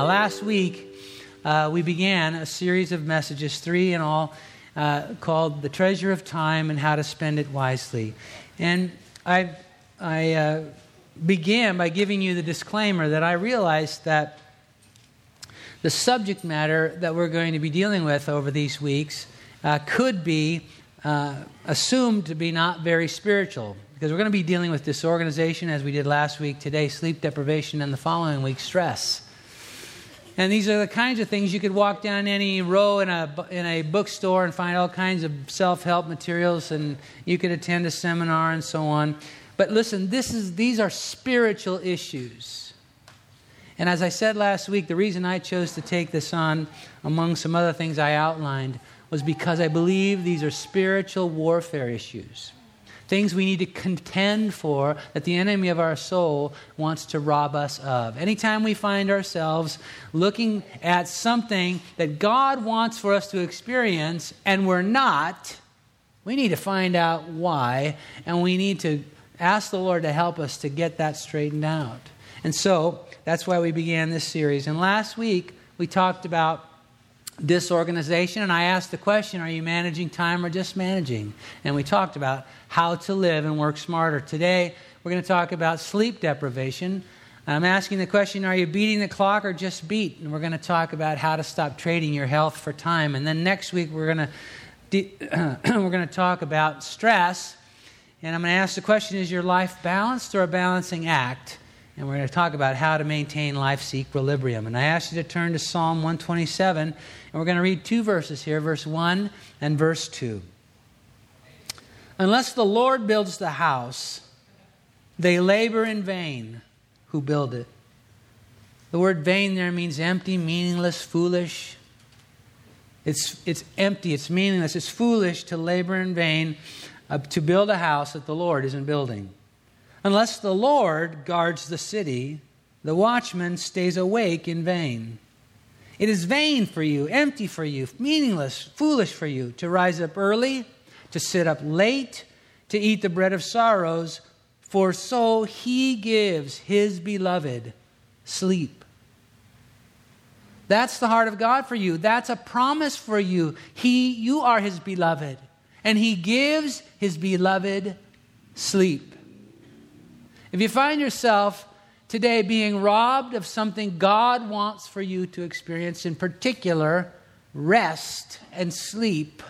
Now, last week, uh, we began a series of messages, three in all, uh, called The Treasure of Time and How to Spend It Wisely. And I, I uh, began by giving you the disclaimer that I realized that the subject matter that we're going to be dealing with over these weeks uh, could be uh, assumed to be not very spiritual because we're going to be dealing with disorganization as we did last week, today, sleep deprivation, and the following week, stress. And these are the kinds of things you could walk down any row in a, in a bookstore and find all kinds of self help materials, and you could attend a seminar and so on. But listen, this is, these are spiritual issues. And as I said last week, the reason I chose to take this on, among some other things I outlined, was because I believe these are spiritual warfare issues things we need to contend for that the enemy of our soul wants to rob us of. Anytime we find ourselves looking at something that God wants for us to experience and we're not, we need to find out why and we need to ask the Lord to help us to get that straightened out. And so that's why we began this series. And last week we talked about disorganization, and I asked the question Are you managing time or just managing? And we talked about how to live and work smarter. Today, we're going to talk about sleep deprivation. I'm asking the question Are you beating the clock or just beat? And we're going to talk about how to stop trading your health for time. And then next week, we're going to, de- we're going to talk about stress. And I'm going to ask the question Is your life balanced or a balancing act? And we're going to talk about how to maintain life's equilibrium. And I ask you to turn to Psalm 127, and we're going to read two verses here, verse 1 and verse 2. Unless the Lord builds the house, they labor in vain who build it. The word vain there means empty, meaningless, foolish. It's, it's empty, it's meaningless, it's foolish to labor in vain uh, to build a house that the Lord isn't building. Unless the Lord guards the city, the watchman stays awake in vain. It is vain for you, empty for you, meaningless, foolish for you to rise up early, to sit up late, to eat the bread of sorrows, for so he gives his beloved sleep. That's the heart of God for you. That's a promise for you. He, you are his beloved, and he gives his beloved sleep. If you find yourself today being robbed of something God wants for you to experience, in particular, rest and sleep,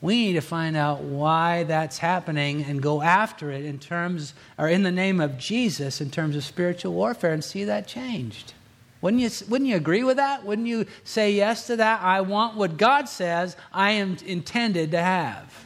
we need to find out why that's happening and go after it in terms, or in the name of Jesus, in terms of spiritual warfare and see that changed. Wouldn't you, wouldn't you agree with that? Wouldn't you say yes to that? I want what God says I am intended to have.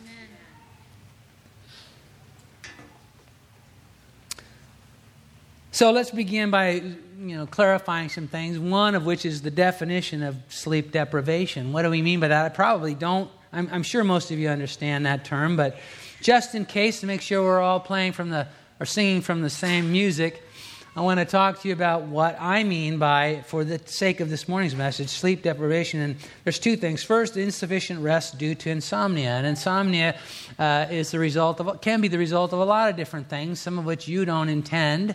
So let's begin by you know clarifying some things. One of which is the definition of sleep deprivation. What do we mean by that? I probably don't. I'm, I'm sure most of you understand that term, but just in case to make sure we're all playing from the or singing from the same music, I want to talk to you about what I mean by, for the sake of this morning's message, sleep deprivation. And there's two things. First, insufficient rest due to insomnia. And insomnia uh, is the result of, can be the result of a lot of different things, some of which you don't intend.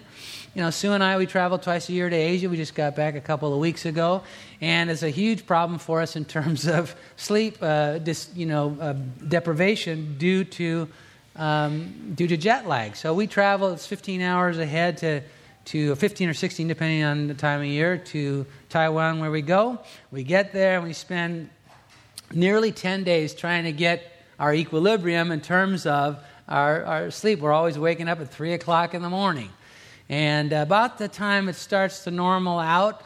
You know, Sue and I, we travel twice a year to Asia. We just got back a couple of weeks ago. And it's a huge problem for us in terms of sleep, uh, dis, you know, uh, deprivation due to, um, due to jet lag. So we travel, it's 15 hours ahead to to 15 or 16, depending on the time of year, to Taiwan where we go. We get there and we spend nearly 10 days trying to get our equilibrium in terms of our, our sleep. We're always waking up at 3 o'clock in the morning. And about the time it starts to normal out,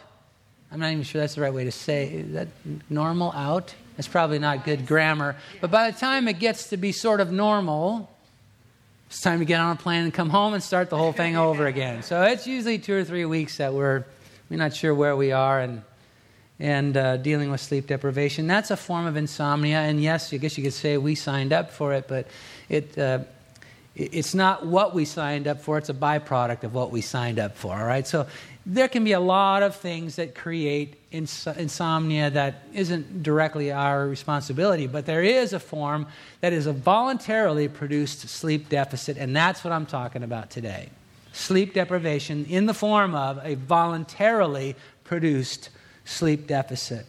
I'm not even sure that's the right way to say is that normal out. That's probably not good grammar. But by the time it gets to be sort of normal, it's time to get on a plane and come home and start the whole thing over again. So it's usually two or three weeks that we're we're not sure where we are and and uh, dealing with sleep deprivation. That's a form of insomnia, and yes, I guess you could say we signed up for it, but it. Uh, it's not what we signed up for, it's a byproduct of what we signed up for, all right? So there can be a lot of things that create ins- insomnia that isn't directly our responsibility, but there is a form that is a voluntarily produced sleep deficit, and that's what I'm talking about today. sleep deprivation in the form of a voluntarily produced sleep deficit.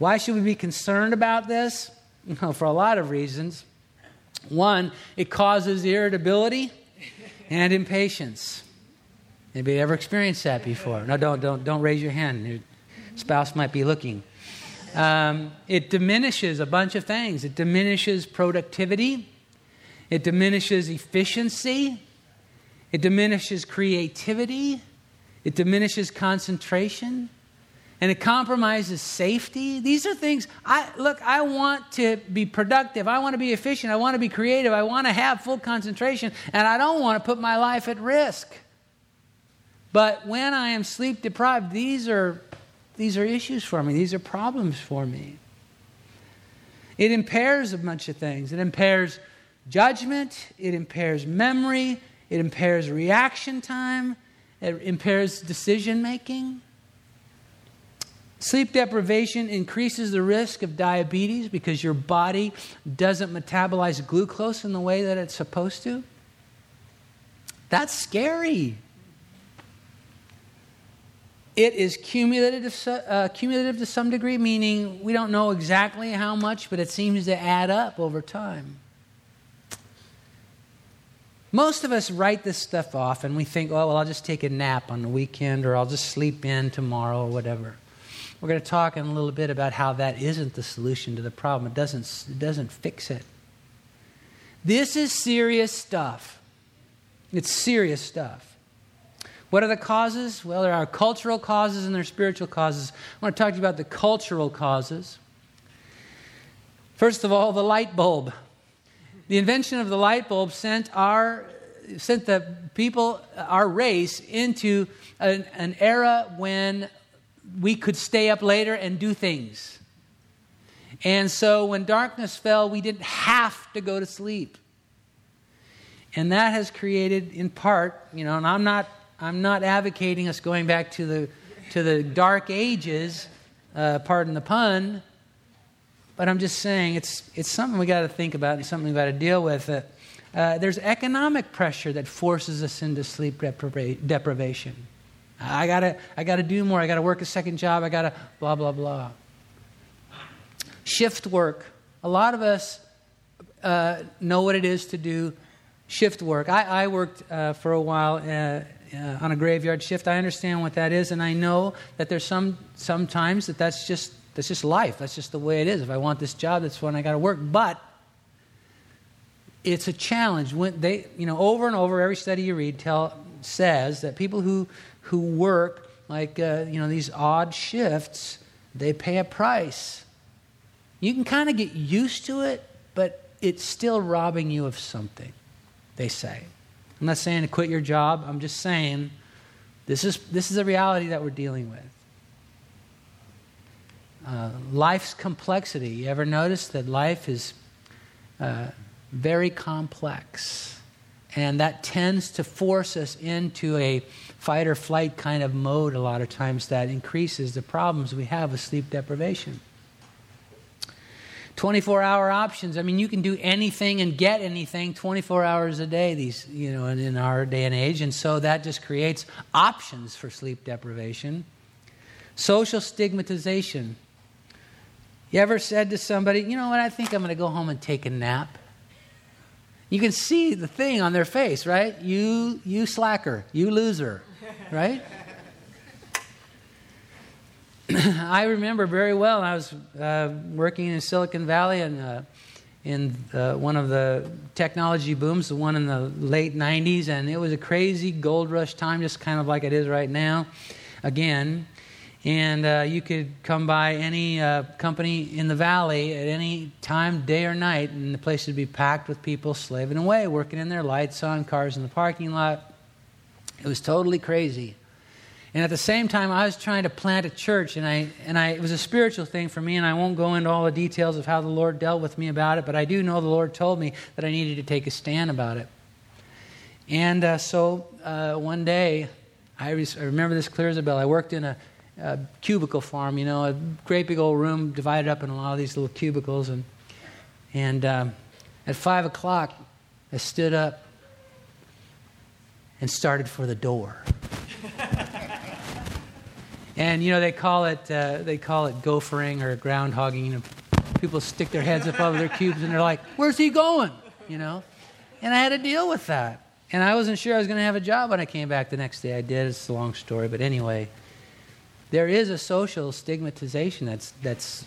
Why should we be concerned about this? Well, for a lot of reasons. One, it causes irritability and impatience. Anybody ever experienced that before? No, don't, don't, don't raise your hand. Your spouse might be looking. Um, it diminishes a bunch of things. It diminishes productivity. It diminishes efficiency. It diminishes creativity. It diminishes concentration. And it compromises safety. These are things I look, I want to be productive. I want to be efficient. I want to be creative. I want to have full concentration. And I don't want to put my life at risk. But when I am sleep deprived, these are these are issues for me, these are problems for me. It impairs a bunch of things. It impairs judgment, it impairs memory, it impairs reaction time, it impairs decision making. Sleep deprivation increases the risk of diabetes because your body doesn't metabolize glucose in the way that it's supposed to. That's scary. It is cumulative, uh, cumulative to some degree, meaning we don't know exactly how much, but it seems to add up over time. Most of us write this stuff off and we think, oh, well, I'll just take a nap on the weekend or I'll just sleep in tomorrow or whatever. We're going to talk in a little bit about how that isn't the solution to the problem. It doesn't, it doesn't fix it. This is serious stuff. It's serious stuff. What are the causes? Well, there are cultural causes and there are spiritual causes. I want to talk to you about the cultural causes. First of all, the light bulb. The invention of the light bulb sent our sent the people, our race, into an, an era when we could stay up later and do things. And so when darkness fell, we didn't have to go to sleep. And that has created, in part, you know, and I'm not I'm not advocating us going back to the, to the dark ages, uh, pardon the pun, but I'm just saying it's, it's something we got to think about and something we got to deal with. Uh, uh, there's economic pressure that forces us into sleep depriva- deprivation. I gotta, I gotta do more. I gotta work a second job. I gotta blah blah blah. Shift work. A lot of us uh, know what it is to do shift work. I, I worked uh, for a while uh, on a graveyard shift. I understand what that is, and I know that there's some sometimes that that's just that's just life. That's just the way it is. If I want this job, that's when I got to work. But it's a challenge. When they, you know, over and over, every study you read tell says that people who who work like uh, you know these odd shifts, they pay a price. You can kind of get used to it, but it's still robbing you of something. They say. I'm not saying to quit your job. I'm just saying this is, this is a reality that we're dealing with. Uh, life's complexity. You ever notice that life is uh, very complex? And that tends to force us into a fight or flight kind of mode a lot of times that increases the problems we have with sleep deprivation. 24 hour options. I mean, you can do anything and get anything 24 hours a day, these, you know, in, in our day and age. And so that just creates options for sleep deprivation. Social stigmatization. You ever said to somebody, you know what, I think I'm going to go home and take a nap? You can see the thing on their face, right? You, you slacker, you loser, right? I remember very well. I was uh, working in Silicon Valley and uh, in uh, one of the technology booms, the one in the late 90s, and it was a crazy gold rush time, just kind of like it is right now. Again, and uh, you could come by any uh, company in the valley at any time, day or night, and the place would be packed with people slaving away, working in their lights on, cars in the parking lot. It was totally crazy. And at the same time, I was trying to plant a church, and, I, and I, it was a spiritual thing for me, and I won't go into all the details of how the Lord dealt with me about it, but I do know the Lord told me that I needed to take a stand about it. And uh, so uh, one day, I, I, remember this clear as a bell. I worked in a, a, cubicle farm, you know, a great big old room divided up in a lot of these little cubicles. And, and um, at 5 o'clock, I stood up and started for the door. And you know they call it uh, they call it gophering or groundhogging. You know, people stick their heads up over their cubes and they're like, "Where's he going?" You know, and I had to deal with that. And I wasn't sure I was going to have a job when I came back the next day. I did. It's a long story, but anyway, there is a social stigmatization that's that's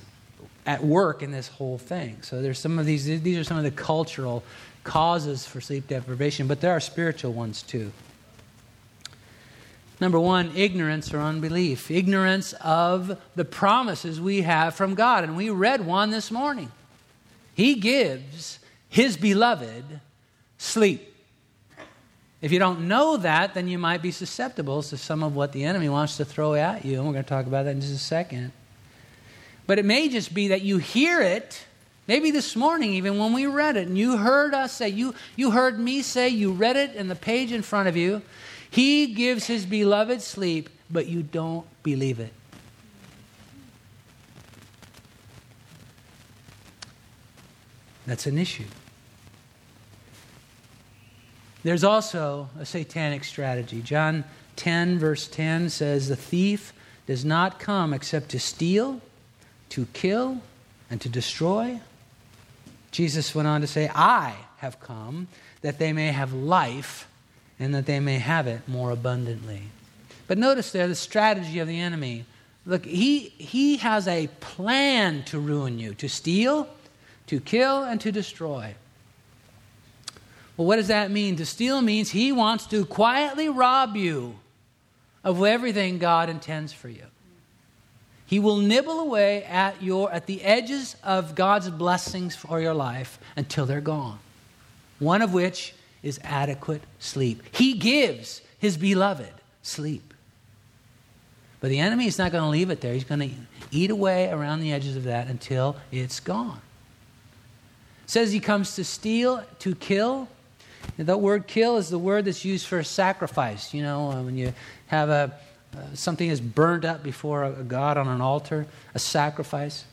at work in this whole thing. So there's some of these. These are some of the cultural causes for sleep deprivation, but there are spiritual ones too. Number one, ignorance or unbelief. Ignorance of the promises we have from God. And we read one this morning. He gives His beloved sleep. If you don't know that, then you might be susceptible to some of what the enemy wants to throw at you. And we're going to talk about that in just a second. But it may just be that you hear it, maybe this morning, even when we read it, and you heard us say, you, you heard me say, you read it in the page in front of you. He gives his beloved sleep, but you don't believe it. That's an issue. There's also a satanic strategy. John 10, verse 10 says, The thief does not come except to steal, to kill, and to destroy. Jesus went on to say, I have come that they may have life and that they may have it more abundantly. But notice there the strategy of the enemy. Look, he, he has a plan to ruin you, to steal, to kill, and to destroy. Well, what does that mean? To steal means he wants to quietly rob you of everything God intends for you. He will nibble away at your at the edges of God's blessings for your life until they're gone. One of which is adequate sleep. He gives his beloved sleep. But the enemy is not going to leave it there. He's going to eat away around the edges of that until it's gone. Says he comes to steal, to kill, The word kill is the word that's used for sacrifice. You know, uh, when you have a, uh, something is burned up before a God on an altar, a sacrifice.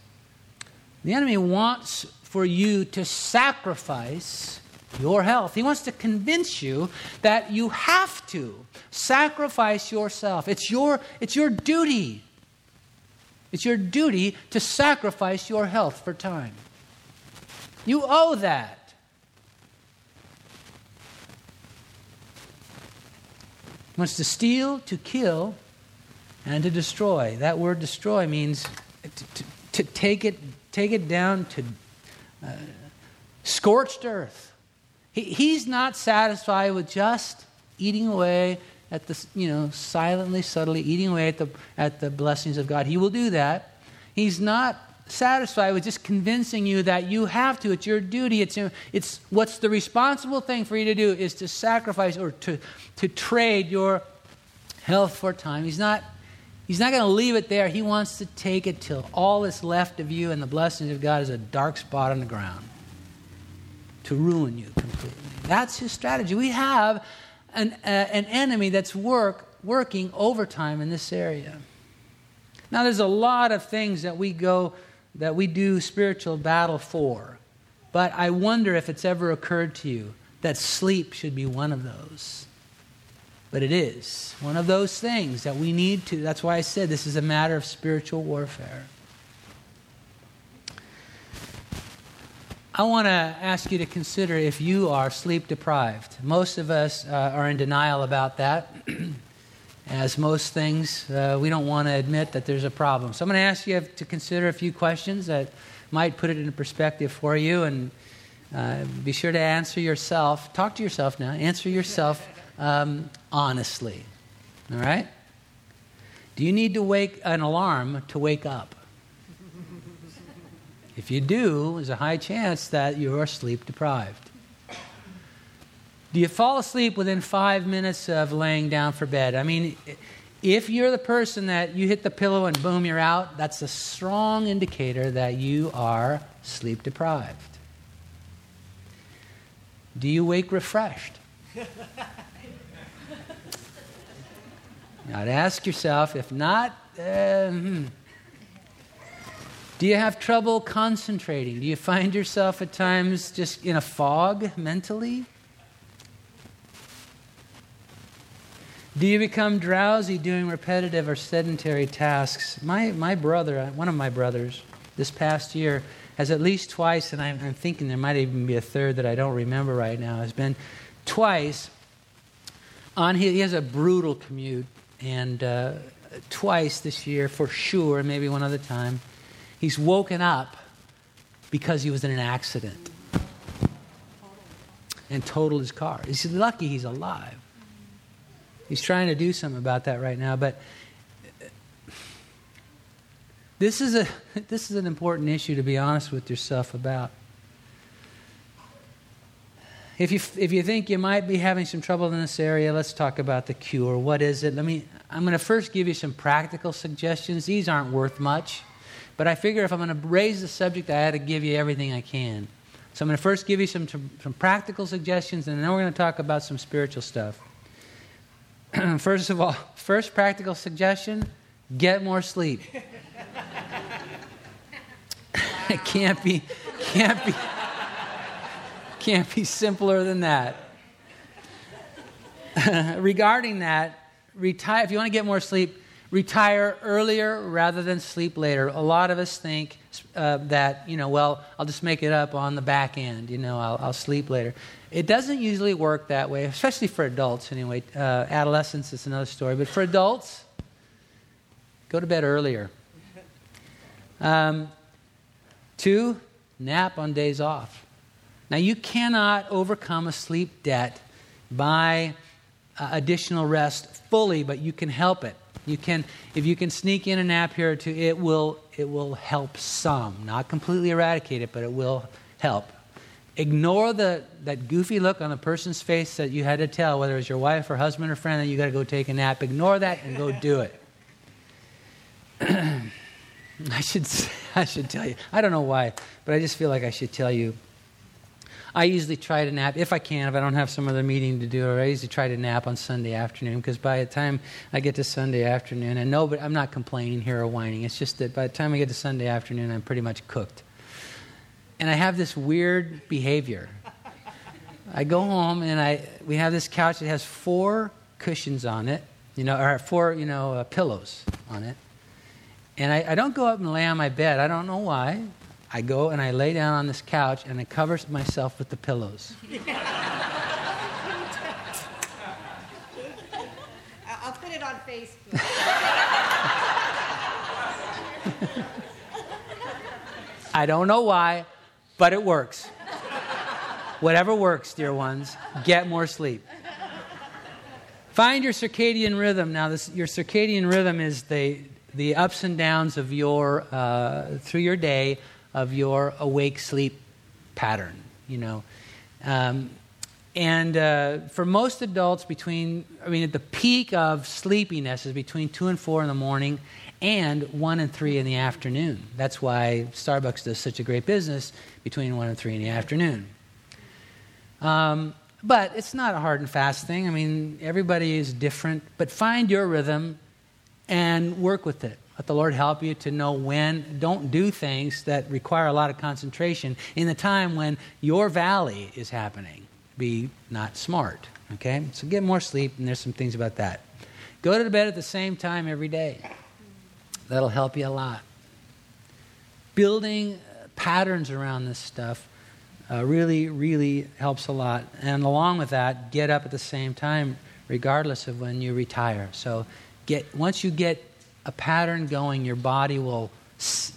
The enemy wants for you to sacrifice your health. He wants to convince you that you have to sacrifice yourself. It's your, it's your duty. It's your duty to sacrifice your health for time. You owe that. wants to steal, to kill, and to destroy. That word destroy means to, to, to take, it, take it down to uh, scorched earth. He, he's not satisfied with just eating away at the, you know, silently, subtly eating away at the, at the blessings of God. He will do that. He's not satisfied with just convincing you that you have to. It's your duty. It's, it's what's the responsible thing for you to do is to sacrifice or to, to trade your health for time. He's not, he's not going to leave it there. He wants to take it till all that's left of you and the blessings of God is a dark spot on the ground to ruin you completely. That's his strategy. We have an, uh, an enemy that's work, working overtime in this area. Now, there's a lot of things that we go that we do spiritual battle for. But I wonder if it's ever occurred to you that sleep should be one of those. But it is one of those things that we need to. That's why I said this is a matter of spiritual warfare. I want to ask you to consider if you are sleep deprived. Most of us uh, are in denial about that. As most things, uh, we don't want to admit that there's a problem. So I'm going to ask you to consider a few questions that might put it into perspective for you, and uh, be sure to answer yourself. Talk to yourself now. Answer yourself um, honestly. All right? Do you need to wake an alarm to wake up? If you do, there's a high chance that you're sleep deprived. Do you fall asleep within five minutes of laying down for bed? I mean, if you're the person that you hit the pillow and boom, you're out, that's a strong indicator that you are sleep deprived. Do you wake refreshed? now, to ask yourself, if not, uh, hmm. Do you have trouble concentrating? Do you find yourself at times just in a fog mentally? Do you become drowsy doing repetitive or sedentary tasks? My, my brother, one of my brothers, this past year, has at least twice, and I'm, I'm thinking there might even be a third that I don't remember right now, has been twice on he, he has a brutal commute, and uh, twice this year for sure, maybe one other time, he's woken up because he was in an accident and totaled his car. He's lucky he's alive. He's trying to do something about that right now, but uh, this is a this is an important issue to be honest with yourself about. If you if you think you might be having some trouble in this area, let's talk about the cure. What is it? Let me I'm going to first give you some practical suggestions. These aren't worth much, but I figure if I'm going to raise the subject, I had to give you everything I can. So I'm going to first give you some, some practical suggestions, and then we're going to talk about some spiritual stuff. first of all, first practical suggestion get more sleep. it can't be, can't be, can't be simpler than that. Regarding that, retire if you want to get more sleep retire earlier rather than sleep later. A lot of us think uh, that you know well i'll just make it up on the back end you know i'll, I'll sleep later. It doesn't usually work that way especially for adults anyway. Uh, is another story but for adults go to bed earlier. Um, two nap on days off. Now you cannot overcome a sleep debt by uh, additional rest fully, but you can help it. You can, if you can sneak in a nap here or two, it will, it will help some. Not completely eradicate it, but it will help. Ignore the, that goofy look on the person's face that you had to tell, whether it's your wife or husband or friend, that you got to go take a nap. Ignore that and go do it. I should, I should tell you. I don't know why, but I just feel like I should tell you I usually try to nap if I can, if I don't have some other meeting to do, or I usually try to nap on Sunday afternoon because by the time I get to Sunday afternoon, and no, but I'm not complaining here or whining. It's just that by the time I get to Sunday afternoon, I'm pretty much cooked. And I have this weird behavior. I go home and I we have this couch that has four cushions on it, you know, or four you know uh, pillows on it. And I, I, don't go up and lay on my bed. I don't know why. I go and I lay down on this couch and I cover myself with the pillows. I'll put it on Facebook. I don't know why, but it works. Whatever works, dear ones, get more sleep. Find your circadian rhythm. Now, this, your circadian rhythm is the, the ups and downs of your, uh, through your day of your awake sleep pattern, you know. Um, and uh, for most adults, between, I mean, at the peak of sleepiness is between 2 and 4 in the morning and 1 and 3 in the afternoon. That's why Starbucks does such a great business between 1 and 3 in the afternoon. Um, but it's not a hard and fast thing. I mean, everybody is different, but find your rhythm and work with it. Let the Lord help you to know when. Don't do things that require a lot of concentration in the time when your valley is happening. Be not smart. Okay? So get more sleep, and there's some things about that. Go to bed at the same time every day. That'll help you a lot. Building patterns around this stuff uh, really, really helps a lot. And along with that, get up at the same time, regardless of when you retire. So get once you get a pattern going, your body will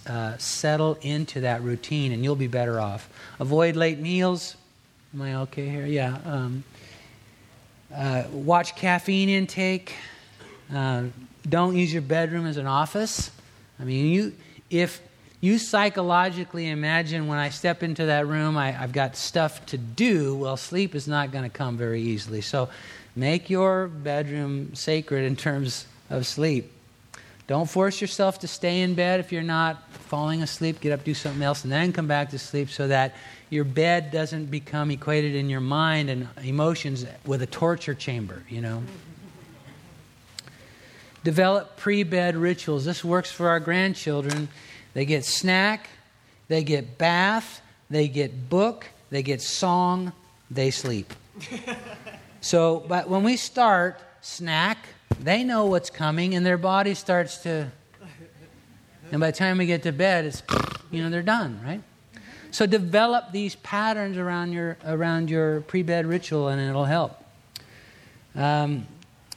uh, settle into that routine and you'll be better off. Avoid late meals. Am I okay here? Yeah. Um, uh, watch caffeine intake. Uh, don't use your bedroom as an office. I mean, you if you psychologically imagine when I step into that room, I, have got stuff to do. Well, sleep is not going to come very easily. So, make your bedroom sacred in terms of sleep. Don't force yourself to stay in bed if you're not falling asleep. Get up, do something else, and then come back to sleep so that your bed doesn't become equated in your mind and emotions with a torture chamber, you know. Develop pre bed rituals. This works for our grandchildren. They get snack, they get bath, they get book, they get song, they sleep. so, but when we start, snack, they know what's coming, and their body starts to. And by the time we get to bed, it's, you know, they're done, right? So develop these patterns around your around your pre-bed ritual, and it'll help. Um,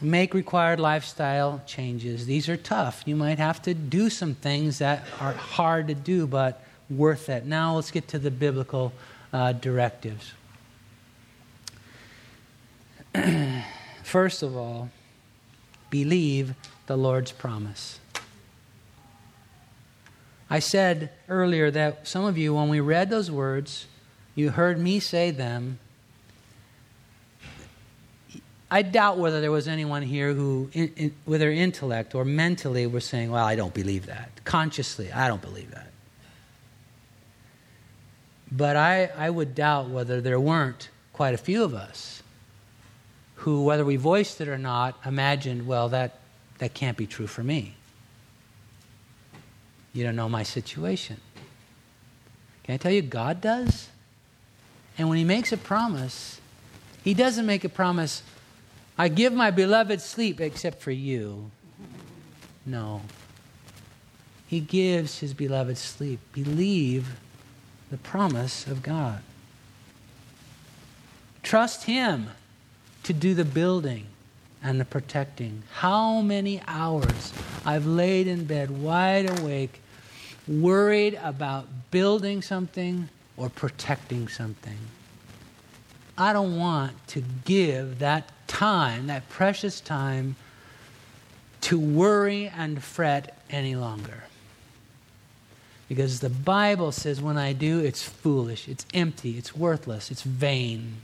make required lifestyle changes. These are tough. You might have to do some things that are hard to do, but worth it. Now let's get to the biblical uh, directives. First of all, believe the Lord's promise. I said earlier that some of you, when we read those words, you heard me say them. I doubt whether there was anyone here who, in, in, with their intellect or mentally, was saying, Well, I don't believe that. Consciously, I don't believe that. But I, I would doubt whether there weren't quite a few of us who, whether we voiced it or not, imagined, Well, that, that can't be true for me. You don't know my situation. Can I tell you, God does? And when He makes a promise, He doesn't make a promise, I give my beloved sleep except for you. No. He gives His beloved sleep. Believe the promise of God. Trust Him to do the building and the protecting. How many hours I've laid in bed wide awake, worried about building something or protecting something. I don't want to give that time, that precious time, to worry and fret any longer. Because the Bible says when I do, it's foolish, it's empty, it's worthless, it's vain.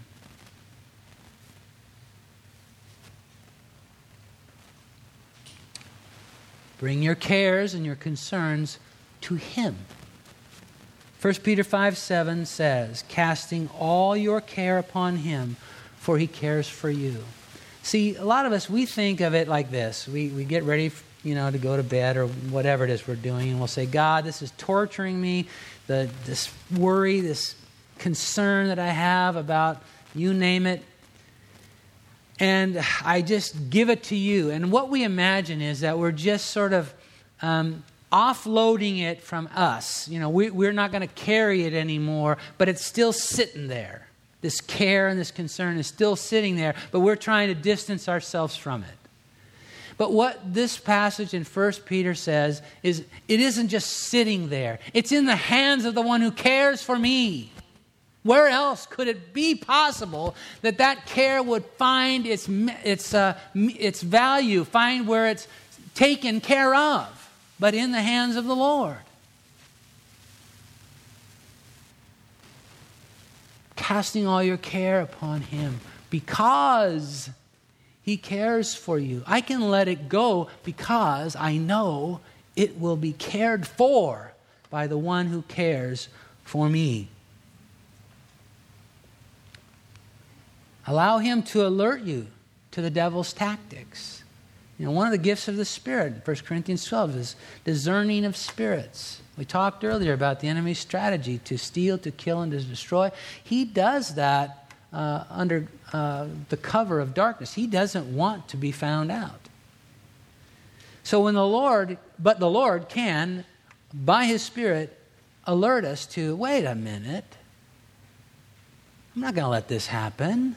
Bring your cares and your concerns to Him. 1 Peter 5 7 says, Casting all your care upon Him, for He cares for you. See, a lot of us, we think of it like this. We, we get ready, you know, to go to bed or whatever it is we're doing, and we'll say, God, this is torturing me. The, this worry, this concern that I have about you name it, and I just give it to you. And what we imagine is that we're just sort of um, offloading it from us. You know, we, we're not going to carry it anymore, but it's still sitting there. This care and this concern is still sitting there, but we're trying to distance ourselves from it. But what this passage in 1 Peter says is it isn't just sitting there, it's in the hands of the one who cares for me. Where else could it be possible that that care would find its, its, uh, its value, find where it's taken care of, but in the hands of the Lord? Casting all your care upon Him because He cares for you. I can let it go because I know it will be cared for by the one who cares for me. Allow Him to alert you to the devil's tactics. You know, one of the gifts of the Spirit, 1 Corinthians 12, is discerning of spirits. We talked earlier about the enemy's strategy to steal, to kill, and to destroy. He does that uh, under uh, the cover of darkness. He doesn't want to be found out. So when the Lord, but the Lord can, by His Spirit, alert us to wait a minute. I'm not going to let this happen.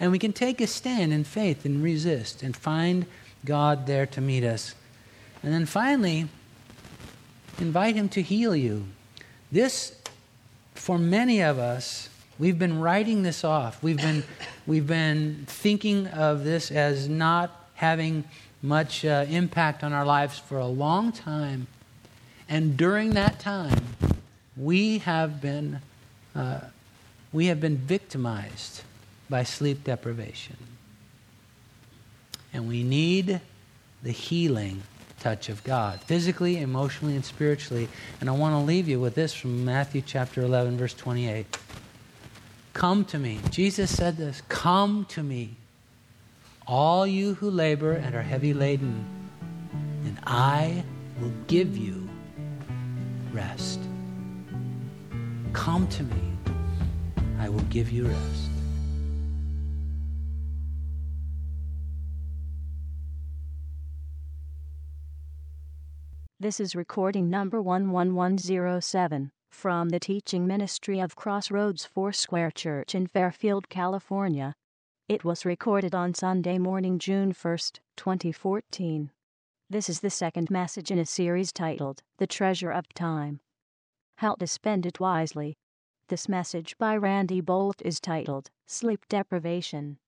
And we can take a stand in faith and resist and find God there to meet us. And then finally, invite Him to heal you. This, for many of us, we've been writing this off. We've been, we've been thinking of this as not having much uh, impact on our lives for a long time. And during that time, we have been, uh, we have been victimized by sleep deprivation. And we need the healing touch of God, physically, emotionally, and spiritually. And I want to leave you with this from Matthew chapter 11, verse 28. Come to me. Jesus said this Come to me, all you who labor and are heavy laden, and I will give you rest. Come to me, I will give you rest. This is recording number 11107 from the teaching ministry of Crossroads Foursquare Church in Fairfield, California. It was recorded on Sunday morning, June 1st, 2014. This is the second message in a series titled The Treasure of Time. How to Spend It Wisely. This message by Randy Boldt is titled Sleep Deprivation.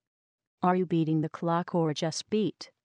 Are you beating the clock or just beat